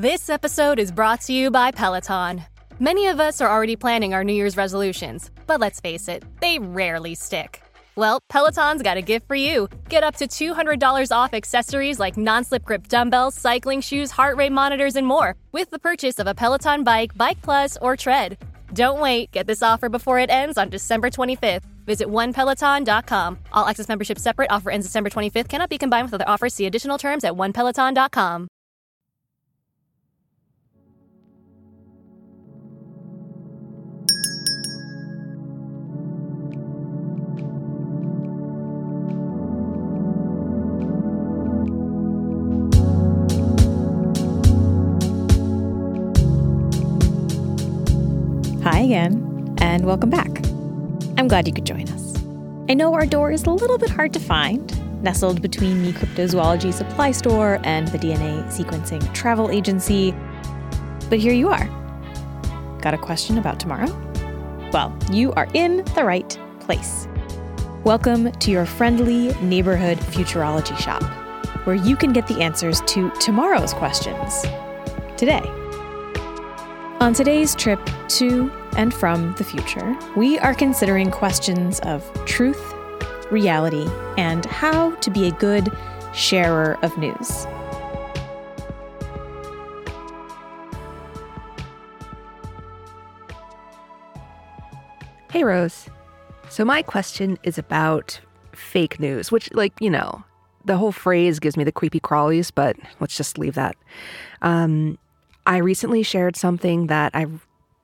This episode is brought to you by Peloton. Many of us are already planning our New Year's resolutions, but let's face it, they rarely stick. Well, Peloton's got a gift for you. Get up to $200 off accessories like non slip grip dumbbells, cycling shoes, heart rate monitors, and more with the purchase of a Peloton bike, Bike Plus, or Tread. Don't wait. Get this offer before it ends on December 25th. Visit onepeloton.com. All access membership separate. Offer ends December 25th. Cannot be combined with other offers. See additional terms at onepeloton.com. again, and welcome back. I'm glad you could join us. I know our door is a little bit hard to find, nestled between the cryptozoology supply store and the DNA sequencing travel agency, but here you are. Got a question about tomorrow? Well, you are in the right place. Welcome to your friendly neighborhood futurology shop, where you can get the answers to tomorrow's questions today. On today's trip to and from the future, we are considering questions of truth, reality, and how to be a good sharer of news. Hey, Rose. So, my question is about fake news, which, like, you know, the whole phrase gives me the creepy crawlies, but let's just leave that. Um, I recently shared something that I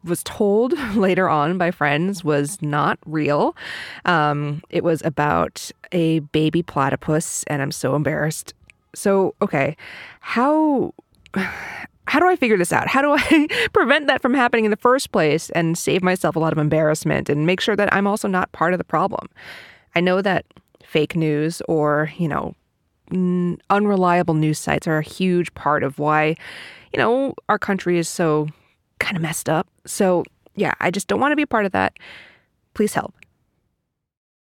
was told later on by friends was not real. Um, it was about a baby platypus, and I'm so embarrassed. So, okay, how how do I figure this out? How do I prevent that from happening in the first place and save myself a lot of embarrassment and make sure that I'm also not part of the problem? I know that fake news or, you know, unreliable news sites are a huge part of why, you know, our country is so kind of messed up. So, yeah, I just don't want to be a part of that. Please help.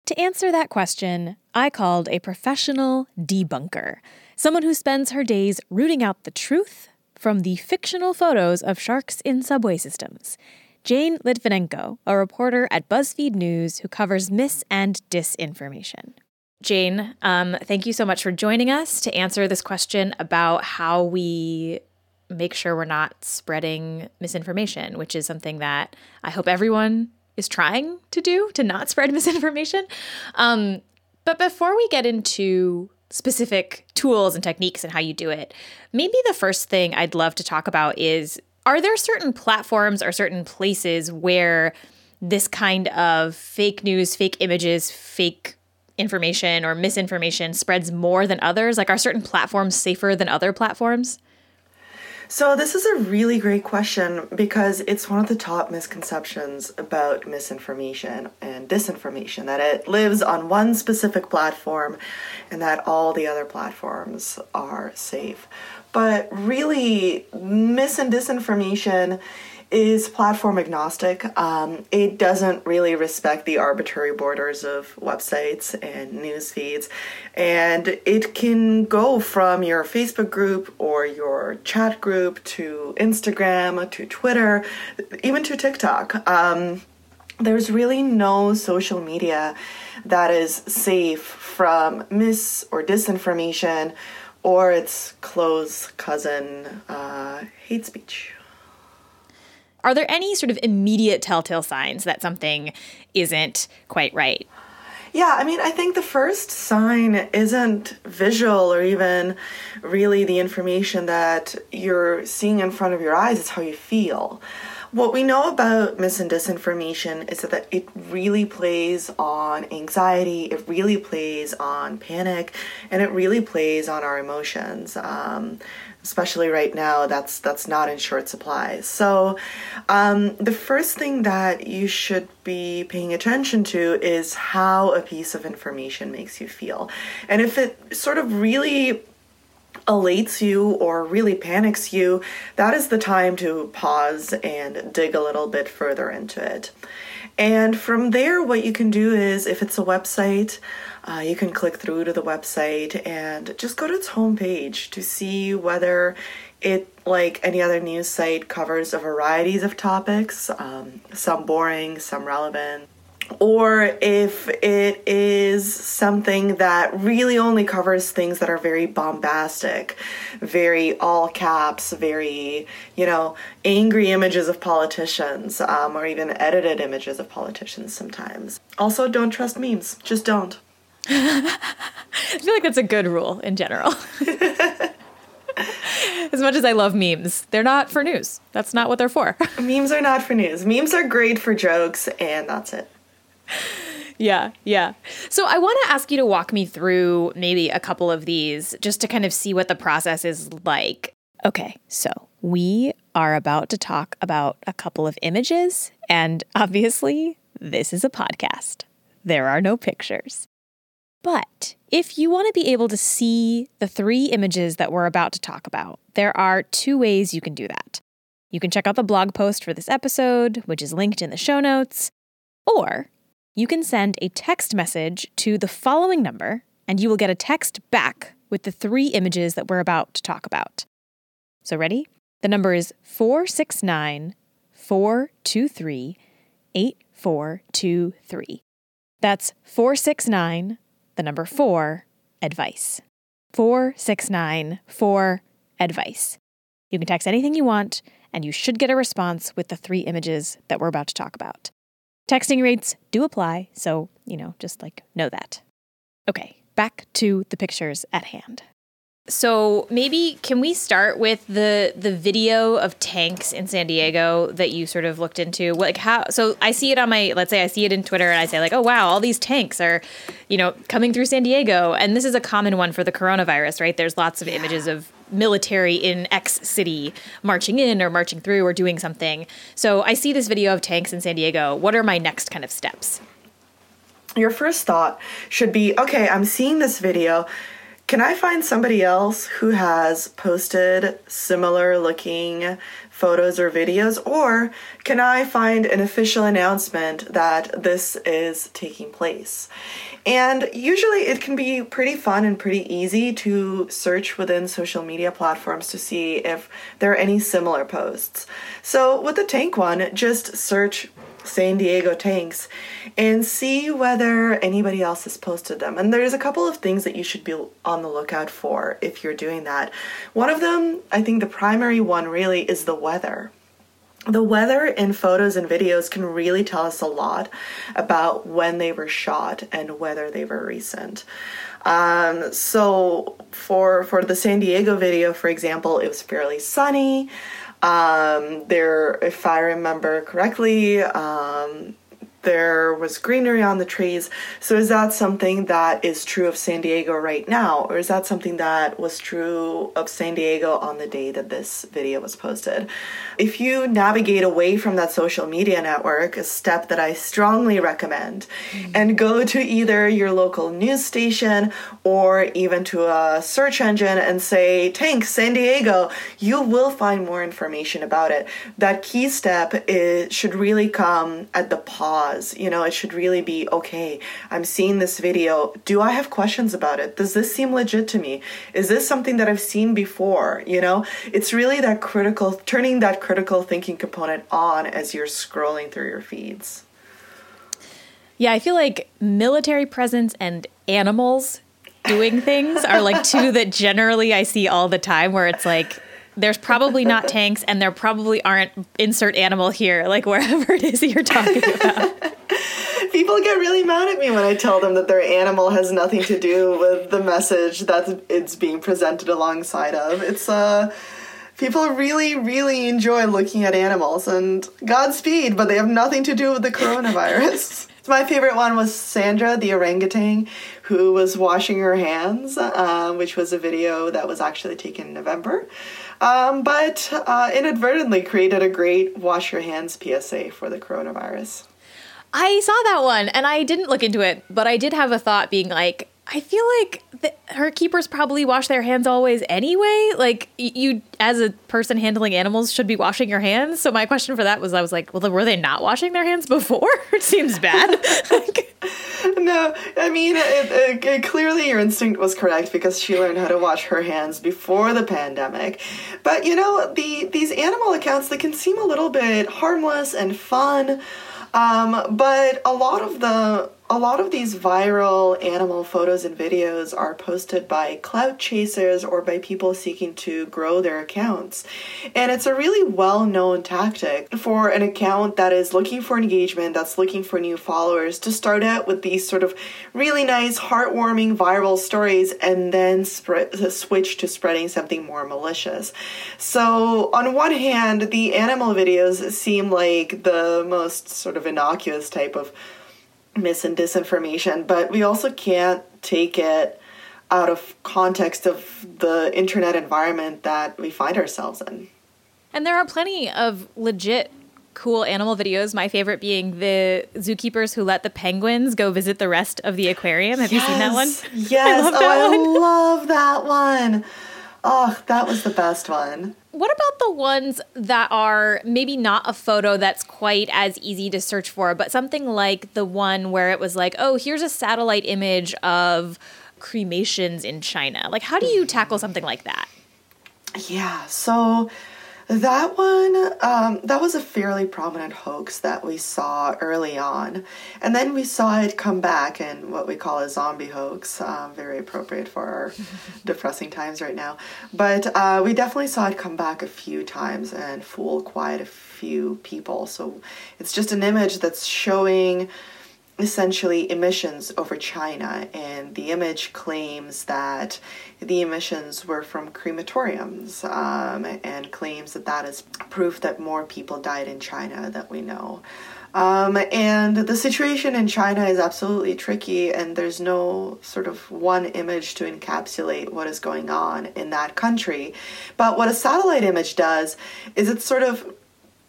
To answer that question, I called a professional debunker, someone who spends her days rooting out the truth from the fictional photos of sharks in subway systems. Jane Lytvynenko, a reporter at BuzzFeed News who covers mis and disinformation. Jane, um, thank you so much for joining us to answer this question about how we make sure we're not spreading misinformation, which is something that I hope everyone is trying to do to not spread misinformation. Um, but before we get into specific tools and techniques and how you do it, maybe the first thing I'd love to talk about is are there certain platforms or certain places where this kind of fake news, fake images, fake information or misinformation spreads more than others? Like, are certain platforms safer than other platforms? So, this is a really great question because it's one of the top misconceptions about misinformation and disinformation that it lives on one specific platform and that all the other platforms are safe. But really, mis and disinformation is platform agnostic. Um, it doesn't really respect the arbitrary borders of websites and news feeds. And it can go from your Facebook group or your chat group to Instagram to Twitter, even to TikTok. Um, there's really no social media that is safe from mis or disinformation or its close cousin, uh, hate speech. Are there any sort of immediate telltale signs that something isn't quite right? Yeah, I mean, I think the first sign isn't visual or even really the information that you're seeing in front of your eyes, it's how you feel. What we know about mis and disinformation is that it really plays on anxiety, it really plays on panic, and it really plays on our emotions. Um, especially right now that's that's not in short supply. So um, the first thing that you should be paying attention to is how a piece of information makes you feel. And if it sort of really elates you or really panics you that is the time to pause and dig a little bit further into it. And from there what you can do is if it's a website uh, you can click through to the website and just go to its homepage to see whether it like any other news site covers a variety of topics um, some boring some relevant or if it is something that really only covers things that are very bombastic, very all caps, very, you know, angry images of politicians, um, or even edited images of politicians sometimes. Also, don't trust memes. Just don't. I feel like that's a good rule in general. as much as I love memes, they're not for news. That's not what they're for. memes are not for news. Memes are great for jokes, and that's it yeah, yeah. So I want to ask you to walk me through maybe a couple of these just to kind of see what the process is like. Okay, so we are about to talk about a couple of images, and obviously, this is a podcast. There are no pictures. But if you want to be able to see the three images that we're about to talk about, there are two ways you can do that. You can check out the blog post for this episode, which is linked in the show notes, or you can send a text message to the following number, and you will get a text back with the three images that we're about to talk about. So, ready? The number is 469 423 8423. That's 469, the number 4, advice. 469 4 advice. You can text anything you want, and you should get a response with the three images that we're about to talk about. Texting rates do apply, so, you know, just like know that. Okay, back to the pictures at hand. So maybe can we start with the the video of tanks in San Diego that you sort of looked into? Like how so I see it on my let's say I see it in Twitter and I say like, "Oh wow, all these tanks are, you know, coming through San Diego." And this is a common one for the coronavirus, right? There's lots of yeah. images of military in X city marching in or marching through or doing something. So I see this video of tanks in San Diego. What are my next kind of steps? Your first thought should be, "Okay, I'm seeing this video can I find somebody else who has posted similar looking photos or videos? Or can I find an official announcement that this is taking place? And usually it can be pretty fun and pretty easy to search within social media platforms to see if there are any similar posts. So with the tank one, just search San Diego tanks and see whether anybody else has posted them. And there's a couple of things that you should be on the lookout for if you're doing that. One of them, I think the primary one really is the weather. The weather in photos and videos can really tell us a lot about when they were shot and whether they were recent. Um, so for for the San Diego video, for example, it was fairly sunny. Um, there, if I remember correctly, um, there was greenery on the trees. So is that something that is true of San Diego right now, or is that something that was true of San Diego on the day that this video was posted? If you navigate away from that social media network, a step that I strongly recommend, mm-hmm. and go to either your local news station or even to a search engine and say, Tank, San Diego, you will find more information about it. That key step is, should really come at the pause pause. You know, it should really be okay, I'm seeing this video. Do I have questions about it? Does this seem legit to me? Is this something that I've seen before? You know, it's really that critical, turning that critical thinking component on as you're scrolling through your feeds. Yeah, I feel like military presence and animals doing things are like two that generally I see all the time where it's like, there's probably not tanks and there probably aren't insert animal here like wherever it is you're talking about. People get really mad at me when i tell them that their animal has nothing to do with the message that it's being presented alongside of. It's uh people really really enjoy looking at animals and godspeed but they have nothing to do with the coronavirus. My favorite one was Sandra, the orangutan, who was washing her hands, uh, which was a video that was actually taken in November um, but uh, inadvertently created a great wash your hands PSA for the coronavirus. I saw that one and I didn't look into it, but I did have a thought being like, I feel like the, her keepers probably wash their hands always anyway. Like you, as a person handling animals, should be washing your hands. So my question for that was, I was like, well, were they not washing their hands before? it seems bad. like, no, I mean, it, it, clearly your instinct was correct because she learned how to wash her hands before the pandemic. But you know, the these animal accounts they can seem a little bit harmless and fun. Um, but a lot of the a lot of these viral animal photos and videos are posted by clout chasers or by people seeking to grow their accounts. And it's a really well known tactic for an account that is looking for engagement, that's looking for new followers, to start out with these sort of really nice, heartwarming viral stories and then switch to spreading something more malicious. So, on one hand, the animal videos seem like the most sort of innocuous type of mis and disinformation, but we also can't take it out of context of the internet environment that we find ourselves in. And there are plenty of legit cool animal videos. My favorite being the zookeepers who let the penguins go visit the rest of the aquarium. Have yes, you seen that one? Yes. I love that oh, one. I love that one. Oh, that was the best one. What about the ones that are maybe not a photo that's quite as easy to search for, but something like the one where it was like, oh, here's a satellite image of cremations in China? Like, how do you tackle something like that? Yeah, so that one, um, that was a fairly prominent hoax that we saw early on. And then we saw it come back in what we call a zombie hoax, um, very appropriate for our depressing times right now. But uh, we definitely saw it come back a few times and fool quite a few people. So it's just an image that's showing essentially emissions over China, and the image claims that the emissions were from crematoriums um, and claims that that is proof that more people died in China that we know. Um, and the situation in China is absolutely tricky, and there's no sort of one image to encapsulate what is going on in that country. But what a satellite image does is it sort of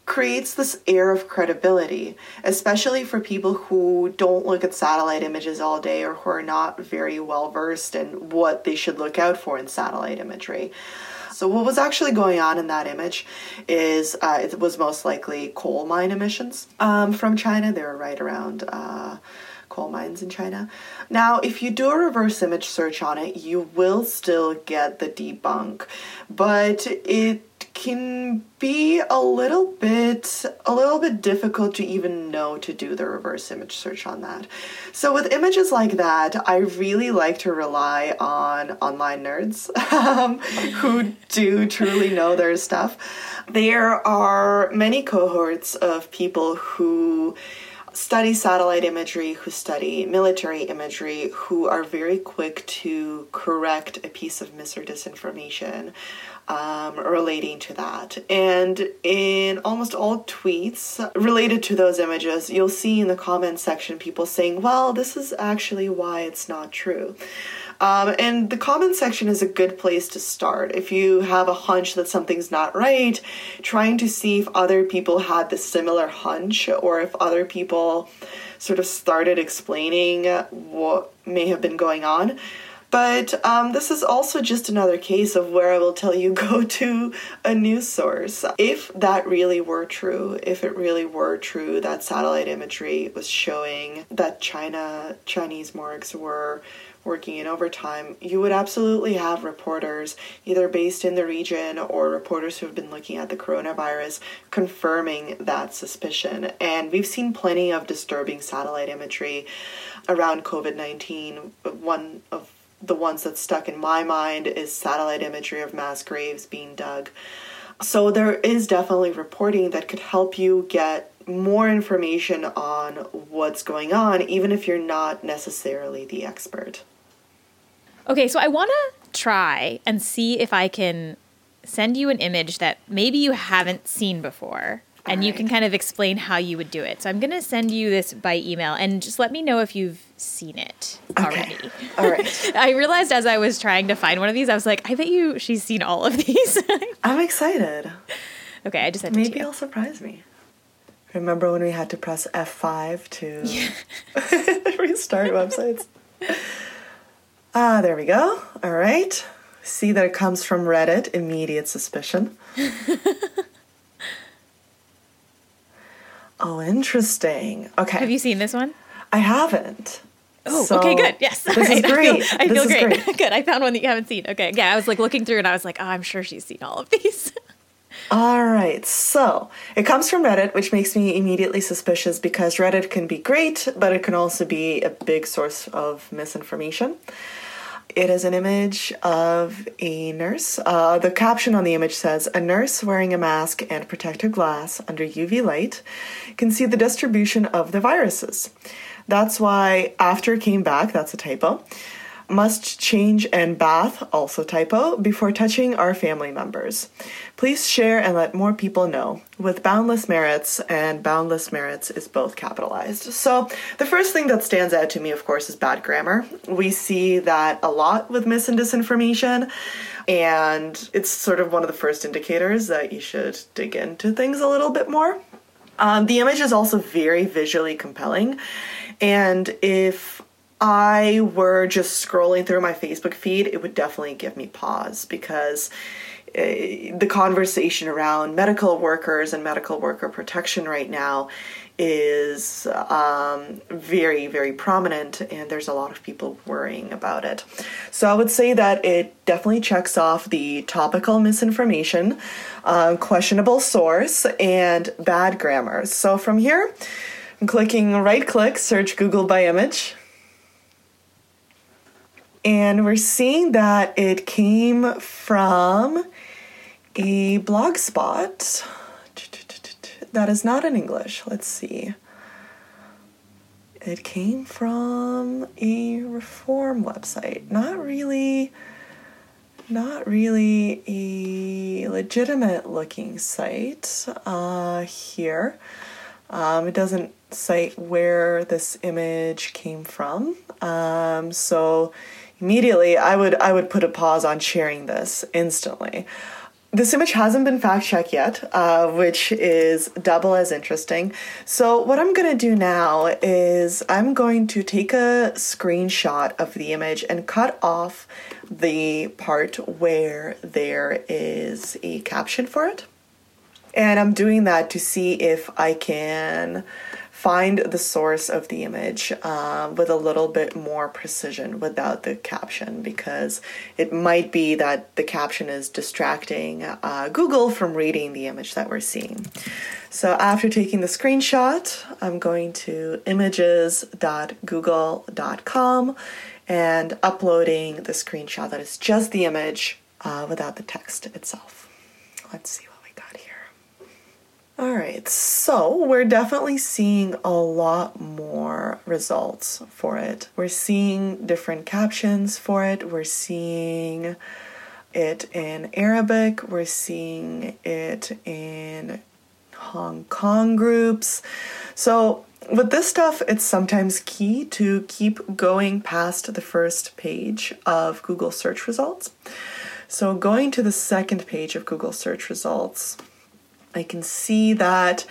creates this air of credibility, especially for people who don't look at satellite images all day or who are not very well versed in what they should look out for in satellite imagery. So, what was actually going on in that image is uh, it was most likely coal mine emissions um, from China. They were right around. Uh, coal mines in China. Now, if you do a reverse image search on it, you will still get the debunk, but it can be a little bit a little bit difficult to even know to do the reverse image search on that. So with images like that, I really like to rely on online nerds um, who do truly know their stuff. There are many cohorts of people who study satellite imagery, who study military imagery, who are very quick to correct a piece of mis or disinformation um, relating to that. And in almost all tweets related to those images, you'll see in the comments section people saying, well, this is actually why it's not true. Um, and the comment section is a good place to start. If you have a hunch that something's not right, trying to see if other people had the similar hunch or if other people sort of started explaining what may have been going on. But um, this is also just another case of where I will tell you go to a news source. If that really were true, if it really were true that satellite imagery was showing that China, Chinese morgues were working in overtime, you would absolutely have reporters, either based in the region or reporters who have been looking at the coronavirus, confirming that suspicion. And we've seen plenty of disturbing satellite imagery around COVID 19. One of the ones that stuck in my mind is satellite imagery of mass graves being dug. So there is definitely reporting that could help you get more information on what's going on, even if you're not necessarily the expert. Okay, so I want to try and see if I can send you an image that maybe you haven't seen before and right. you can kind of explain how you would do it. So I'm going to send you this by email and just let me know if you've seen it okay. already. All right. I realized as I was trying to find one of these, I was like, I bet you she's seen all of these. I'm excited. Okay, I just said maybe it'll surprise me. Remember when we had to press F5 to yeah. restart websites? Ah, there we go. All right. See that it comes from Reddit, immediate suspicion. oh, interesting. Okay. Have you seen this one? I haven't. Oh, So, okay, good. Yes. This All is great. I feel, I feel great. great. good. I found one that you haven't seen. Okay. Yeah, I was like looking through and I was like, oh, I'm sure she's seen all of these. All right, so it comes from Reddit, which makes me immediately suspicious because Reddit can be great, but it can also be a big source of misinformation. It is an image of a nurse. Uh, the caption on the image says A nurse wearing a mask and protective glass under UV light can see the distribution of the viruses. That's why after came back, that's a typo, must change and bath, also typo, before touching our family members. Please share and let more people know. With boundless merits, and boundless merits is both capitalized. So, the first thing that stands out to me, of course, is bad grammar. We see that a lot with mis and disinformation, and it's sort of one of the first indicators that you should dig into things a little bit more. Um, the image is also very visually compelling, and if I were just scrolling through my Facebook feed, it would definitely give me pause because uh, the conversation around medical workers and medical worker protection right now is um, very, very prominent, and there's a lot of people worrying about it. So I would say that it definitely checks off the topical misinformation, uh, questionable source, and bad grammar. So from here, I'm clicking right click, search Google by image. And we're seeing that it came from a blog spot that is not in English. Let's see. It came from a reform website. Not really not really a legitimate looking site uh, here. Um, it doesn't cite where this image came from. Um, so immediately I would I would put a pause on sharing this instantly. This image hasn't been fact checked yet, uh, which is double as interesting. So, what I'm going to do now is I'm going to take a screenshot of the image and cut off the part where there is a caption for it. And I'm doing that to see if I can find the source of the image um, with a little bit more precision without the caption because it might be that the caption is distracting uh, Google from reading the image that we're seeing. So after taking the screenshot, I'm going to images.google.com and uploading the screenshot that is just the image uh, without the text itself. Let's see what we got here. All right, so we're definitely seeing a lot more results for it. We're seeing different captions for it. We're seeing it in Arabic. We're seeing it in Hong Kong groups. So, with this stuff, it's sometimes key to keep going past the first page of Google search results. So, going to the second page of Google search results, I can see that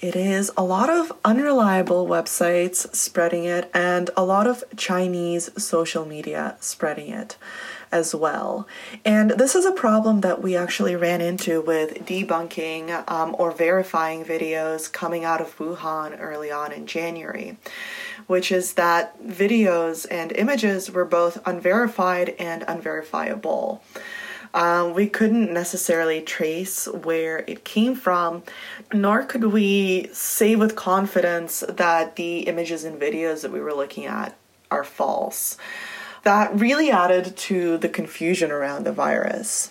it is a lot of unreliable websites spreading it and a lot of Chinese social media spreading it as well. And this is a problem that we actually ran into with debunking um, or verifying videos coming out of Wuhan early on in January, which is that videos and images were both unverified and unverifiable. Um, we couldn't necessarily trace where it came from, nor could we say with confidence that the images and videos that we were looking at are false. That really added to the confusion around the virus.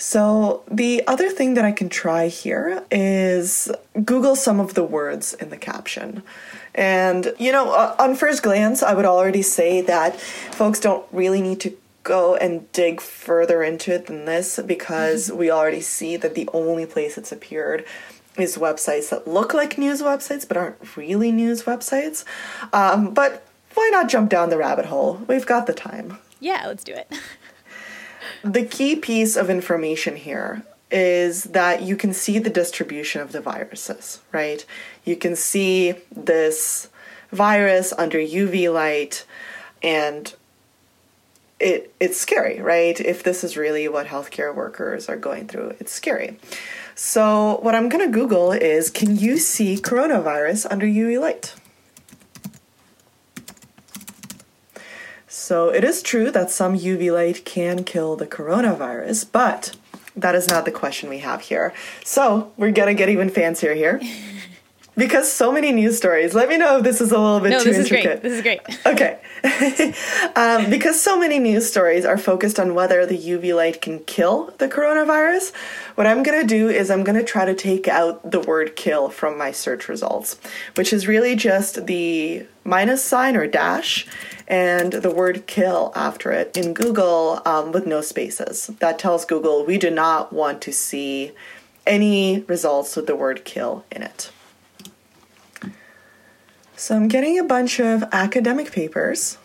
So, the other thing that I can try here is Google some of the words in the caption. And, you know, uh, on first glance, I would already say that folks don't really need to go and dig further into it than this because we already see that the only place it's appeared is websites that look like news websites but aren't really news websites. Um, but why not jump down the rabbit hole? We've got the time. Yeah, let's do it. The key piece of information here is that you can see the distribution of the viruses, right? You can see this virus under UV light and it it's scary, right? If this is really what healthcare workers are going through, it's scary. So, what I'm to Google is can you see coronavirus under UV light? So, it is true that some UV light can kill the coronavirus, but that is not the question we have here. So, we're to get even fancier here. because so many news stories. Let me know if this is a little bit no, too this intricate. Is great. This is great. Okay. um, because so many news stories are focused on whether the UV light can kill the coronavirus, what I'm going to do is I'm going to try to take out the word kill from my search results, which is really just the minus sign or dash and the word kill after it in Google um, with no spaces. That tells Google we do not want to see any results with the word kill in it. So I'm getting a bunch of academic papers.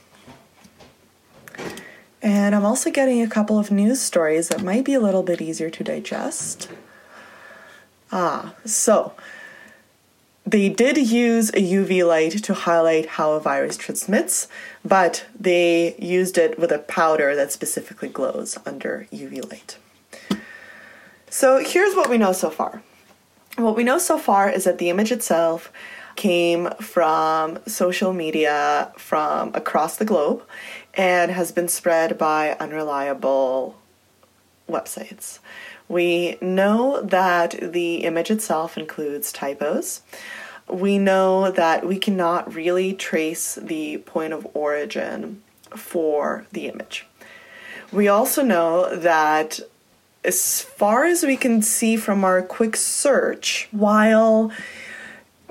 And I'm also getting a couple of news stories that might be a little bit easier to digest. Ah, so they did use a UV light to highlight how a virus transmits, but they used it with a powder that specifically glows under UV light. So here's what we know so far. What we know so far is that the image itself came from social media from across the globe and has been spread by unreliable websites. We know that the image itself includes typos. We know that we cannot really trace the point of origin for the image. We also know that as far as we can see from our quick search, while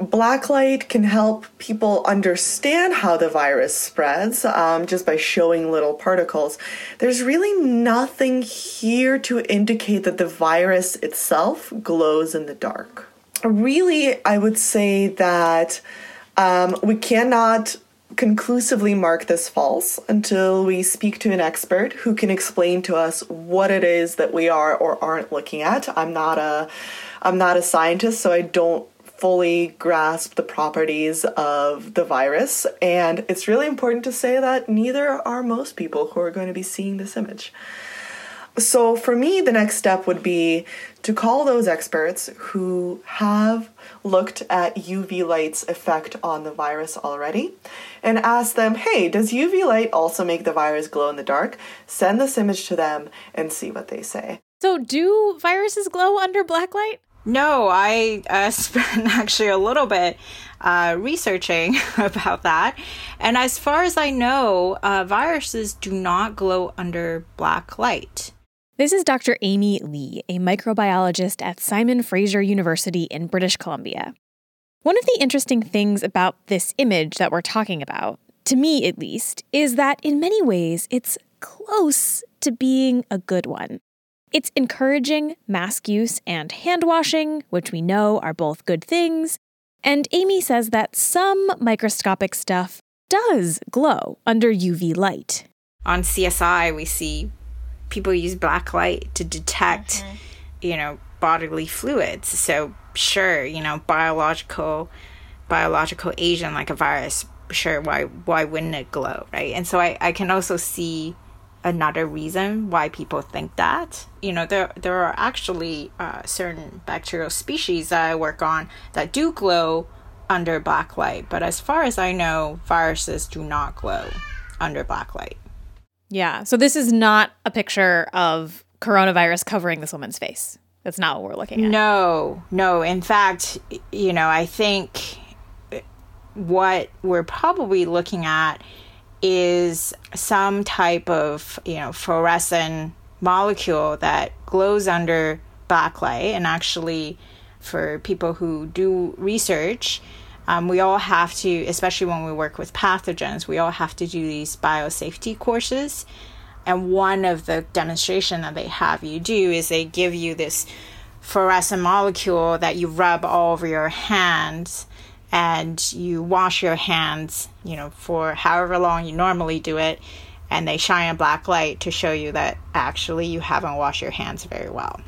blacklight can help people understand how the virus spreads um, just by showing little particles. There's really nothing here to indicate that the virus itself glows in the dark. Really, I would say that um, we cannot conclusively mark this false until we speak to an expert who can explain to us what it is that we are or aren't looking at. I'm not a I'm not a scientist, so I don't fully grasp the properties of the virus. And it's really important to say that neither are most people who are going to be seeing this image. So, for me, the next step would be to call those experts who have looked at UV light's effect on the virus already and ask them, hey, does UV light also make the virus glow in the dark? Send this image to them and see what they say. So, do viruses glow under black light? No, I uh, spent actually a little bit uh, researching about that. And as far as I know, uh, viruses do not glow under black light. This is Dr. Amy Lee, a microbiologist at Simon Fraser University in British Columbia. One of the interesting things about this image that we're talking about, to me at least, is that in many ways it's close to being a good one. It's encouraging mask use and hand washing, which we know are both good things. And Amy says that some microscopic stuff does glow under UV light. On CSI, we see people use black light to detect, mm-hmm. you know, bodily fluids. So sure, you know, biological biological agent like a virus, sure, why why wouldn't it glow, right? And so I, I can also see another reason why people think that. You know, there there are actually uh, certain bacterial species that I work on that do glow under black light, but as far as I know, viruses do not glow under black light. Yeah. So this is not a picture of coronavirus covering this woman's face. That's not what we're looking at. No, no. In fact, you know, I think what we're probably looking at is some type of you know fluorescent molecule that glows under backlight. And actually for people who do research um, we all have to especially when we work with pathogens we all have to do these biosafety courses. And one of the demonstration that they have you do is they give you this fluorescent molecule that you rub all over your hands and you wash your hands, you know, for however long you normally do it, and they shine a black light to show you that actually you haven't washed your hands very well.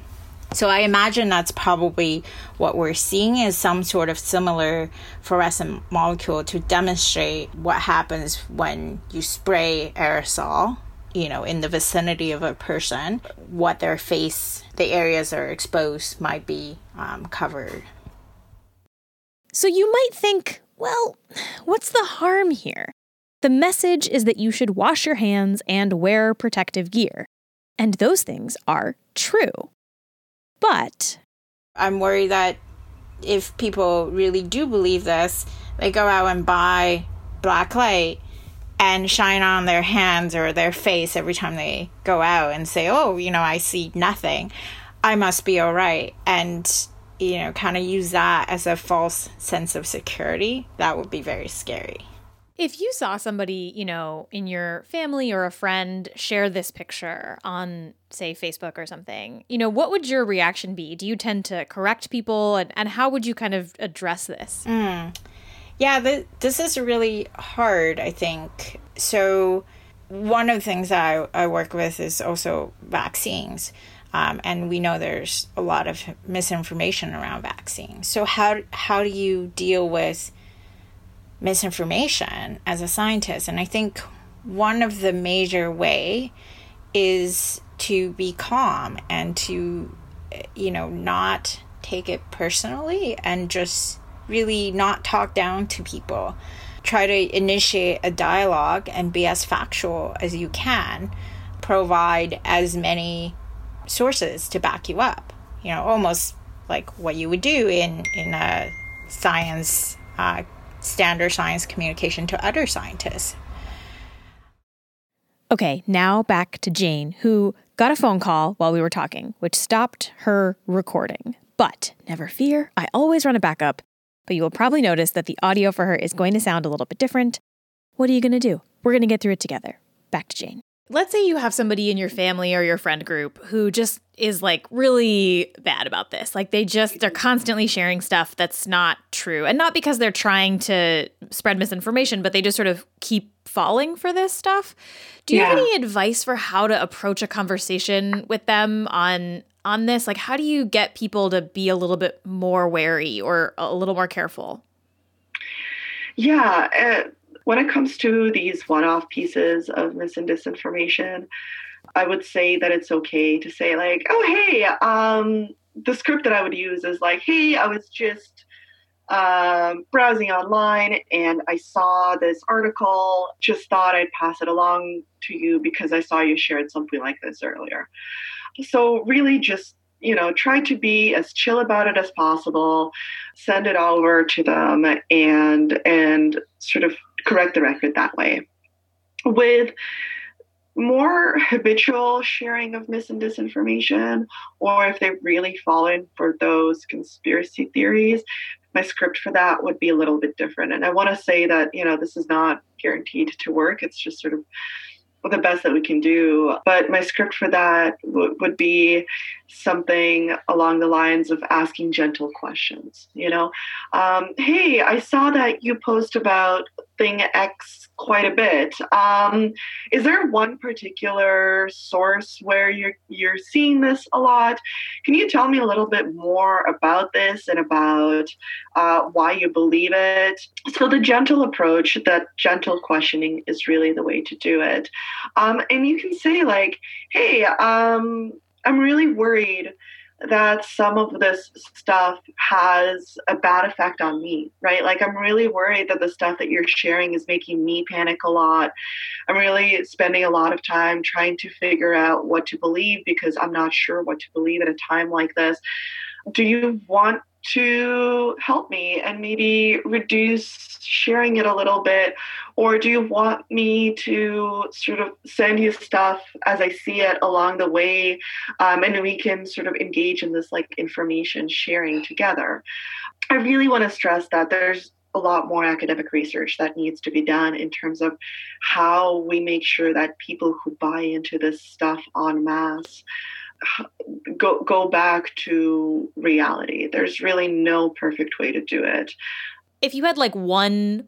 So I imagine that's probably what we're seeing is some sort of similar fluorescent molecule to demonstrate what happens when you spray aerosol you know, in the vicinity of a person, what their face, the areas are exposed might be um, covered. So you might think, well, what's the harm here? The message is that you should wash your hands and wear protective gear. And those things are true. But I'm worried that if people really do believe this, they go out and buy black light and shine on their hands or their face every time they go out and say, "Oh, you know, I see nothing. I must be all right." And you know, kind of use that as a false sense of security. That would be very scary. If you saw somebody, you know, in your family or a friend share this picture on, say, Facebook or something, you know, what would your reaction be? Do you tend to correct people? And, and how would you kind of address this? Mm. Yeah, th- this is really hard, I think. So, one of the things I, I work with is also vaccines. Um, and we know there's a lot of misinformation around vaccines. So, how, how do you deal with misinformation as a scientist. And I think one of the major way is to be calm and to you know not take it personally and just really not talk down to people. Try to initiate a dialogue and be as factual as you can. Provide as many sources to back you up. You know, almost like what you would do in in a science uh, standard science communication to other scientists. Okay, now back to Jane, who got a phone call while we were talking, which stopped her recording. But never fear, I always run a backup. But you will probably notice that the audio for her is going to sound a little bit different. What are you going to do? We're going to get through it together. Back to Jane. Let's say you have somebody in your family or your friend group who just is like really bad about this. Like they just they're constantly sharing stuff that's not true. And not because they're trying to spread misinformation, but they just sort of keep falling for this stuff. Do you yeah. have any advice for how to approach a conversation with them on on this? Like how do you get people to be a little bit more wary or a little more careful? Yeah, uh, when it comes to these one off pieces of mis and disinformation, I would say that it's okay to say, like, oh, hey, um, the script that I would use is like, hey, I was just um, browsing online and I saw this article, just thought I'd pass it along to you because I saw you shared something like this earlier. So, really, just you know, try to be as chill about it as possible, send it over to them and and sort of correct the record that way. With more habitual sharing of mis and disinformation, or if they've really fallen for those conspiracy theories, my script for that would be a little bit different. And I want to say that, you know, this is not guaranteed to work. It's just sort of the best that we can do. But my script for that w- would be something along the lines of asking gentle questions. You know, um, hey, I saw that you post about thing X quite a bit. Um, is there one particular source where you're you're seeing this a lot? Can you tell me a little bit more about this and about uh, why you believe it? So the gentle approach, that gentle questioning, is really the way to do it. Um, and you can say like, "Hey, um, I'm really worried." that some of this stuff has a bad effect on me, right? Like, I'm really worried that the stuff that you're sharing is making me panic a lot. I'm really spending a lot of time trying to figure out what to believe because I'm not sure what to believe at a time like this. Do you want to help me and maybe reduce sharing it a little bit? Or do you want me to sort of send you stuff as I see it along the way? Um, and we can sort of engage in this like information sharing together. I really want to stress that there's a lot more academic research that needs to be done in terms of how we make sure that people who buy into this stuff en masse go go back to reality. There's really no perfect way to do it. If you had like one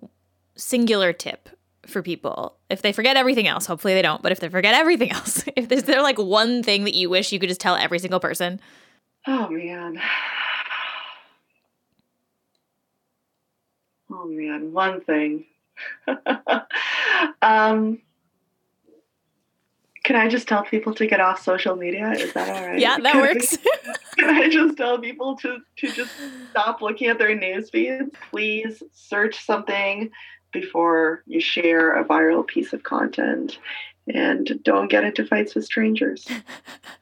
singular tip for people, if they forget everything else, hopefully they don't, but if they forget everything else, if there's there like one thing that you wish you could just tell every single person? Oh man. Oh man, one thing. um Can I just tell people to get off social media? Is that all right? Yeah, that Can works. I, can I just tell people to, to just stop looking at their news feeds? Please search something before you share a viral piece of content and don't get into fights with strangers.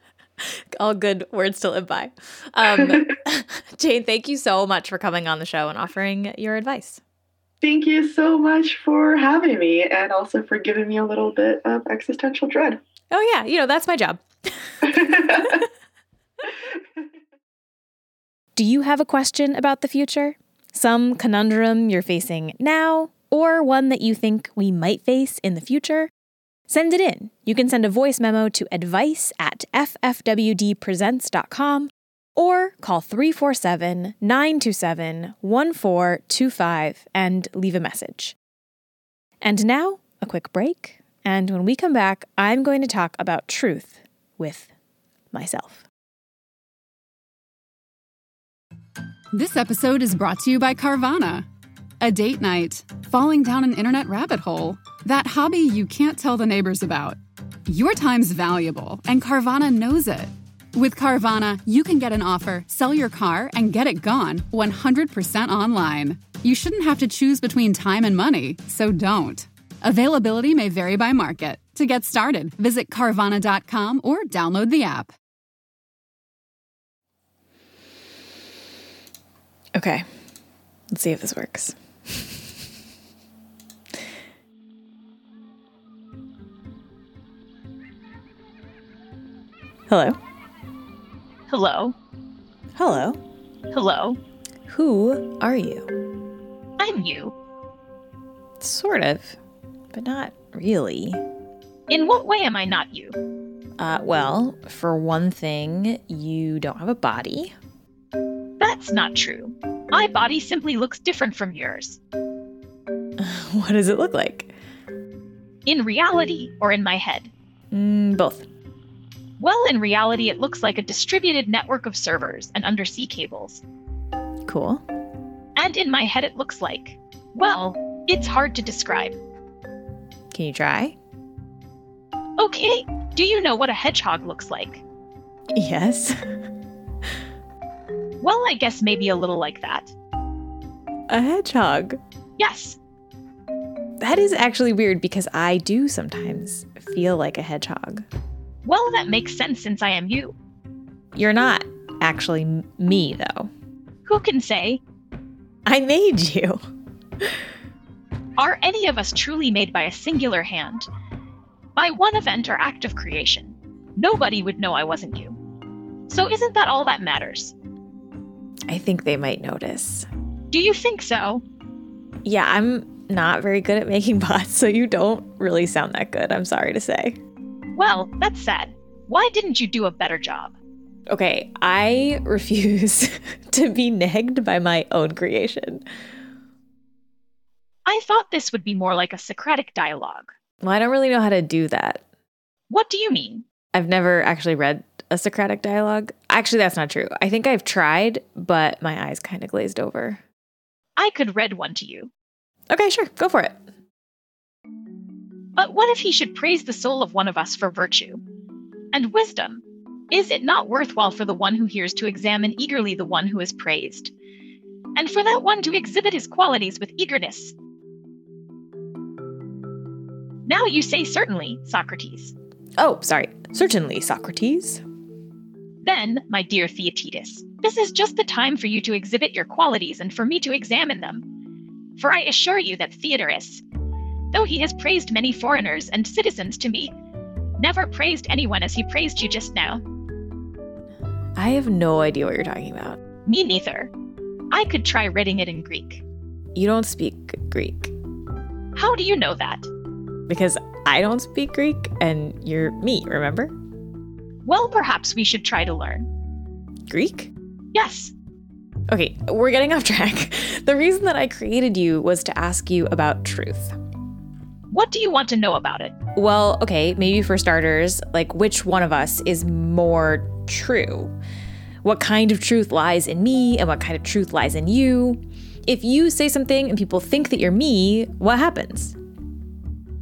All good words to live by. Um, Jane, thank you so much for coming on the show and offering your advice. Thank you so much for having me and also for giving me a little bit of existential dread. Oh, yeah, you know, that's my job. Do you have a question about the future? Some conundrum you're facing now, or one that you think we might face in the future? Send it in. You can send a voice memo to advice at ffwdpresents.com or call 347 927 1425 and leave a message. And now, a quick break. And when we come back, I'm going to talk about truth with myself. This episode is brought to you by Carvana. A date night, falling down an internet rabbit hole, that hobby you can't tell the neighbors about. Your time's valuable, and Carvana knows it. With Carvana, you can get an offer, sell your car, and get it gone 100% online. You shouldn't have to choose between time and money, so don't. Availability may vary by market. To get started, visit Carvana.com or download the app. Okay, let's see if this works. Hello. Hello. Hello. Hello. Who are you? I'm you. Sort of, but not really. In what way am I not you? Uh, well, for one thing, you don't have a body. That's not true. My body simply looks different from yours. what does it look like? In reality or in my head? Mm, both. Well, in reality, it looks like a distributed network of servers and undersea cables. Cool. And in my head, it looks like, well, it's hard to describe. Can you try? Okay, do you know what a hedgehog looks like? Yes. Well, I guess maybe a little like that. a hedgehog. Yes. That is actually weird because I do sometimes feel like a hedgehog. Well, that makes sense since I am you. You're not actually me, though. Who can say? I made you. Are any of us truly made by a singular hand? By one event or act of creation? Nobody would know I wasn't you. So isn't that all that matters? I think they might notice. Do you think so? Yeah, I'm not very good at making bots, so you don't really sound that good, I'm sorry to say. Well, that's sad. Why didn't you do a better job? Okay, I refuse to be negged by my own creation. I thought this would be more like a Socratic dialogue. Well, I don't really know how to do that. What do you mean? I've never actually read a Socratic dialogue. Actually, that's not true. I think I've tried, but my eyes kind of glazed over. I could read one to you. Okay, sure, go for it. But what if he should praise the soul of one of us for virtue? And wisdom? Is it not worthwhile for the one who hears to examine eagerly the one who is praised? And for that one to exhibit his qualities with eagerness? Now you say certainly, Socrates. Oh, sorry. Certainly, Socrates. Then, my dear Theaetetus, this is just the time for you to exhibit your qualities and for me to examine them. For I assure you that Theodorus, though he has praised many foreigners and citizens to me, never praised anyone as he praised you just now. I have no idea what you're talking about. Me neither. I could try reading it in Greek. You don't speak Greek How do you know that? Because I don't speak Greek and you're me, remember? Well, perhaps we should try to learn. Greek? Yes, Okay, we're getting off track. The reason that I created you was to ask you about truth. what do you want to know about it? Well, okay, maybe for starters, like which one of us is more true? What kind of truth lies in me and what kind of truth lies in you? If you say something and people think that you're me, what happens?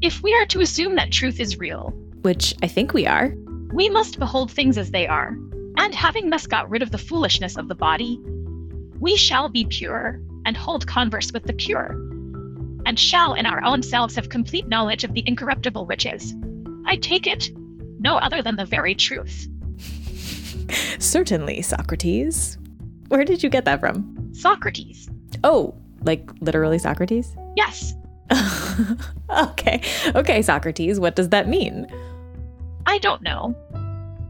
If we are to assume that truth is real, which I think we are. We must behold things as they are. And having thus got rid of the foolishness of the body, we shall be pure and hold converse with the pure, and shall in our own selves have complete knowledge of the incorruptible which is. I take it no other than the very truth. Certainly, Socrates. Where did you get that from? Socrates. Oh, like literally Socrates? Yes. okay. Okay, Socrates, what does that mean? I don't know.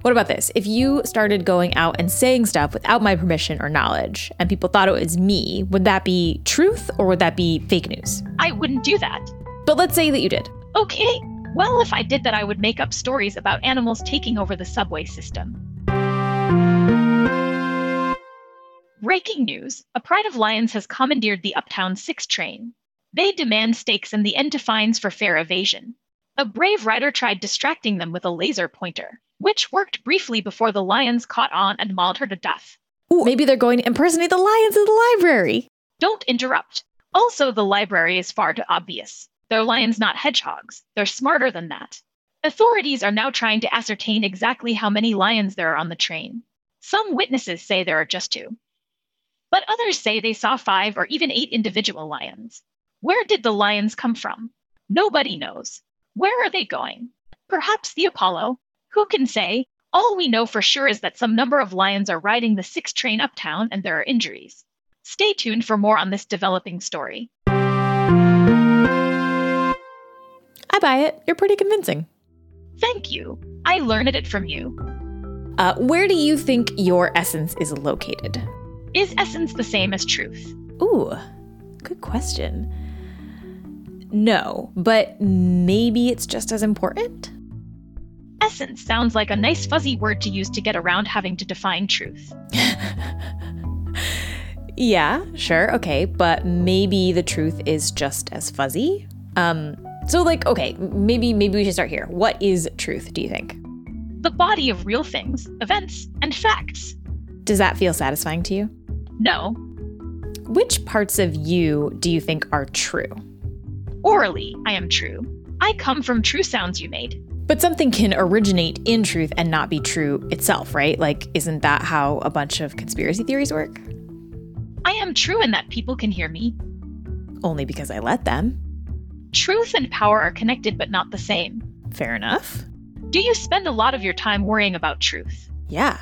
What about this? If you started going out and saying stuff without my permission or knowledge, and people thought it was me, would that be truth or would that be fake news? I wouldn't do that. But let's say that you did. Okay. Well, if I did that, I would make up stories about animals taking over the subway system. Breaking news A Pride of Lions has commandeered the Uptown 6 train. They demand steaks and the end to fines for fare evasion. A brave rider tried distracting them with a laser pointer, which worked briefly before the lions caught on and mauled her to death. Ooh, maybe they're going to impersonate the lions in the library. Don't interrupt. Also, the library is far too obvious. They're lions, not hedgehogs. They're smarter than that. Authorities are now trying to ascertain exactly how many lions there are on the train. Some witnesses say there are just two. But others say they saw five or even eight individual lions. Where did the lions come from? Nobody knows. Where are they going? Perhaps the Apollo? Who can say? All we know for sure is that some number of lions are riding the 6 train uptown and there are injuries. Stay tuned for more on this developing story. I buy it. You're pretty convincing. Thank you. I learned it from you. Uh, where do you think your essence is located? Is essence the same as truth? Ooh, good question. No, but maybe it's just as important? Essence sounds like a nice fuzzy word to use to get around having to define truth. yeah, sure, okay, but maybe the truth is just as fuzzy? Um, so like, okay, maybe maybe we should start here. What is truth, do you think? The body of real things, events, and facts. Does that feel satisfying to you? No. Which parts of you do you think are true? Orally, I am true. I come from true sounds you made. But something can originate in truth and not be true itself, right? Like, isn't that how a bunch of conspiracy theories work? I am true in that people can hear me. Only because I let them. Truth and power are connected but not the same. Fair enough. Do you spend a lot of your time worrying about truth? Yeah.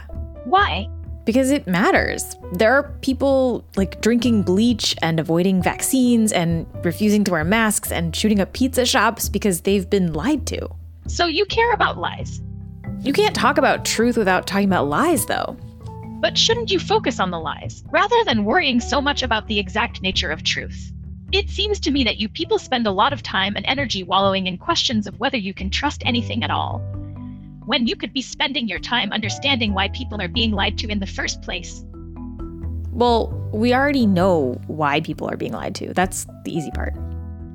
Why? Because it matters. There are people like drinking bleach and avoiding vaccines and refusing to wear masks and shooting up pizza shops because they've been lied to. So you care about lies. You can't talk about truth without talking about lies, though. But shouldn't you focus on the lies rather than worrying so much about the exact nature of truth? It seems to me that you people spend a lot of time and energy wallowing in questions of whether you can trust anything at all when you could be spending your time understanding why people are being lied to in the first place. Well, we already know why people are being lied to. That's the easy part.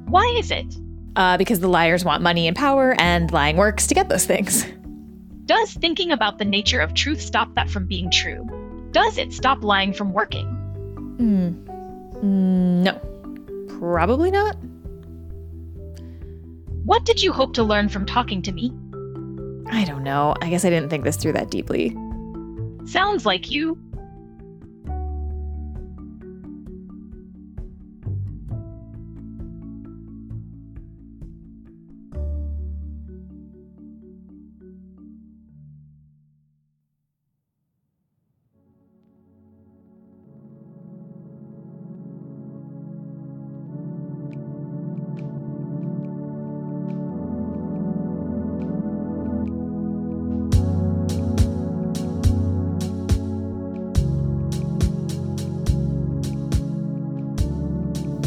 Why is it? Uh, because the liars want money and power, and lying works to get those things. Does thinking about the nature of truth stop that from being true? Does it stop lying from working? Hmm. No. Probably not. What did you hope to learn from talking to me? I don't know. I guess I didn't think this through that deeply. Sounds like you.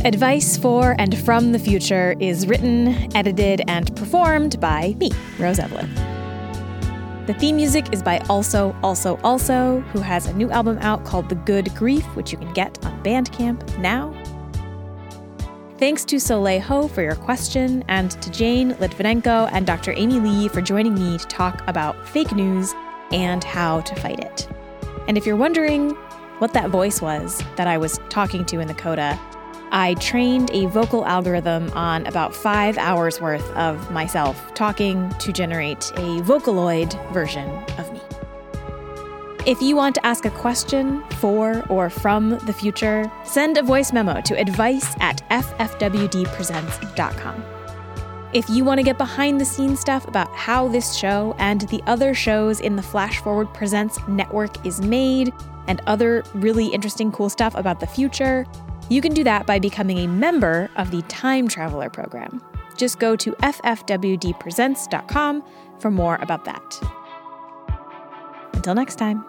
Advice for and from the Future is written, edited, and performed by me, Rose Eveleth. The theme music is by Also, Also, Also, who has a new album out called The Good Grief, which you can get on Bandcamp now. Thanks to Soleil Ho for your question, and to Jane Lytvynenko and Dr. Amy Lee for joining me to talk about fake news and how to fight it. And if you're wondering what that voice was that I was talking to in the coda, I trained a vocal algorithm on about five hours worth of myself talking to generate a Vocaloid version of me. If you want to ask a question for or from the future, send a voice memo to advice at ffwdpresents.com. If you want to get behind the scenes stuff about how this show and the other shows in the Flash Forward Presents network is made, and other really interesting, cool stuff about the future, you can do that by becoming a member of the Time Traveler program. Just go to ffwdpresents.com for more about that. Until next time.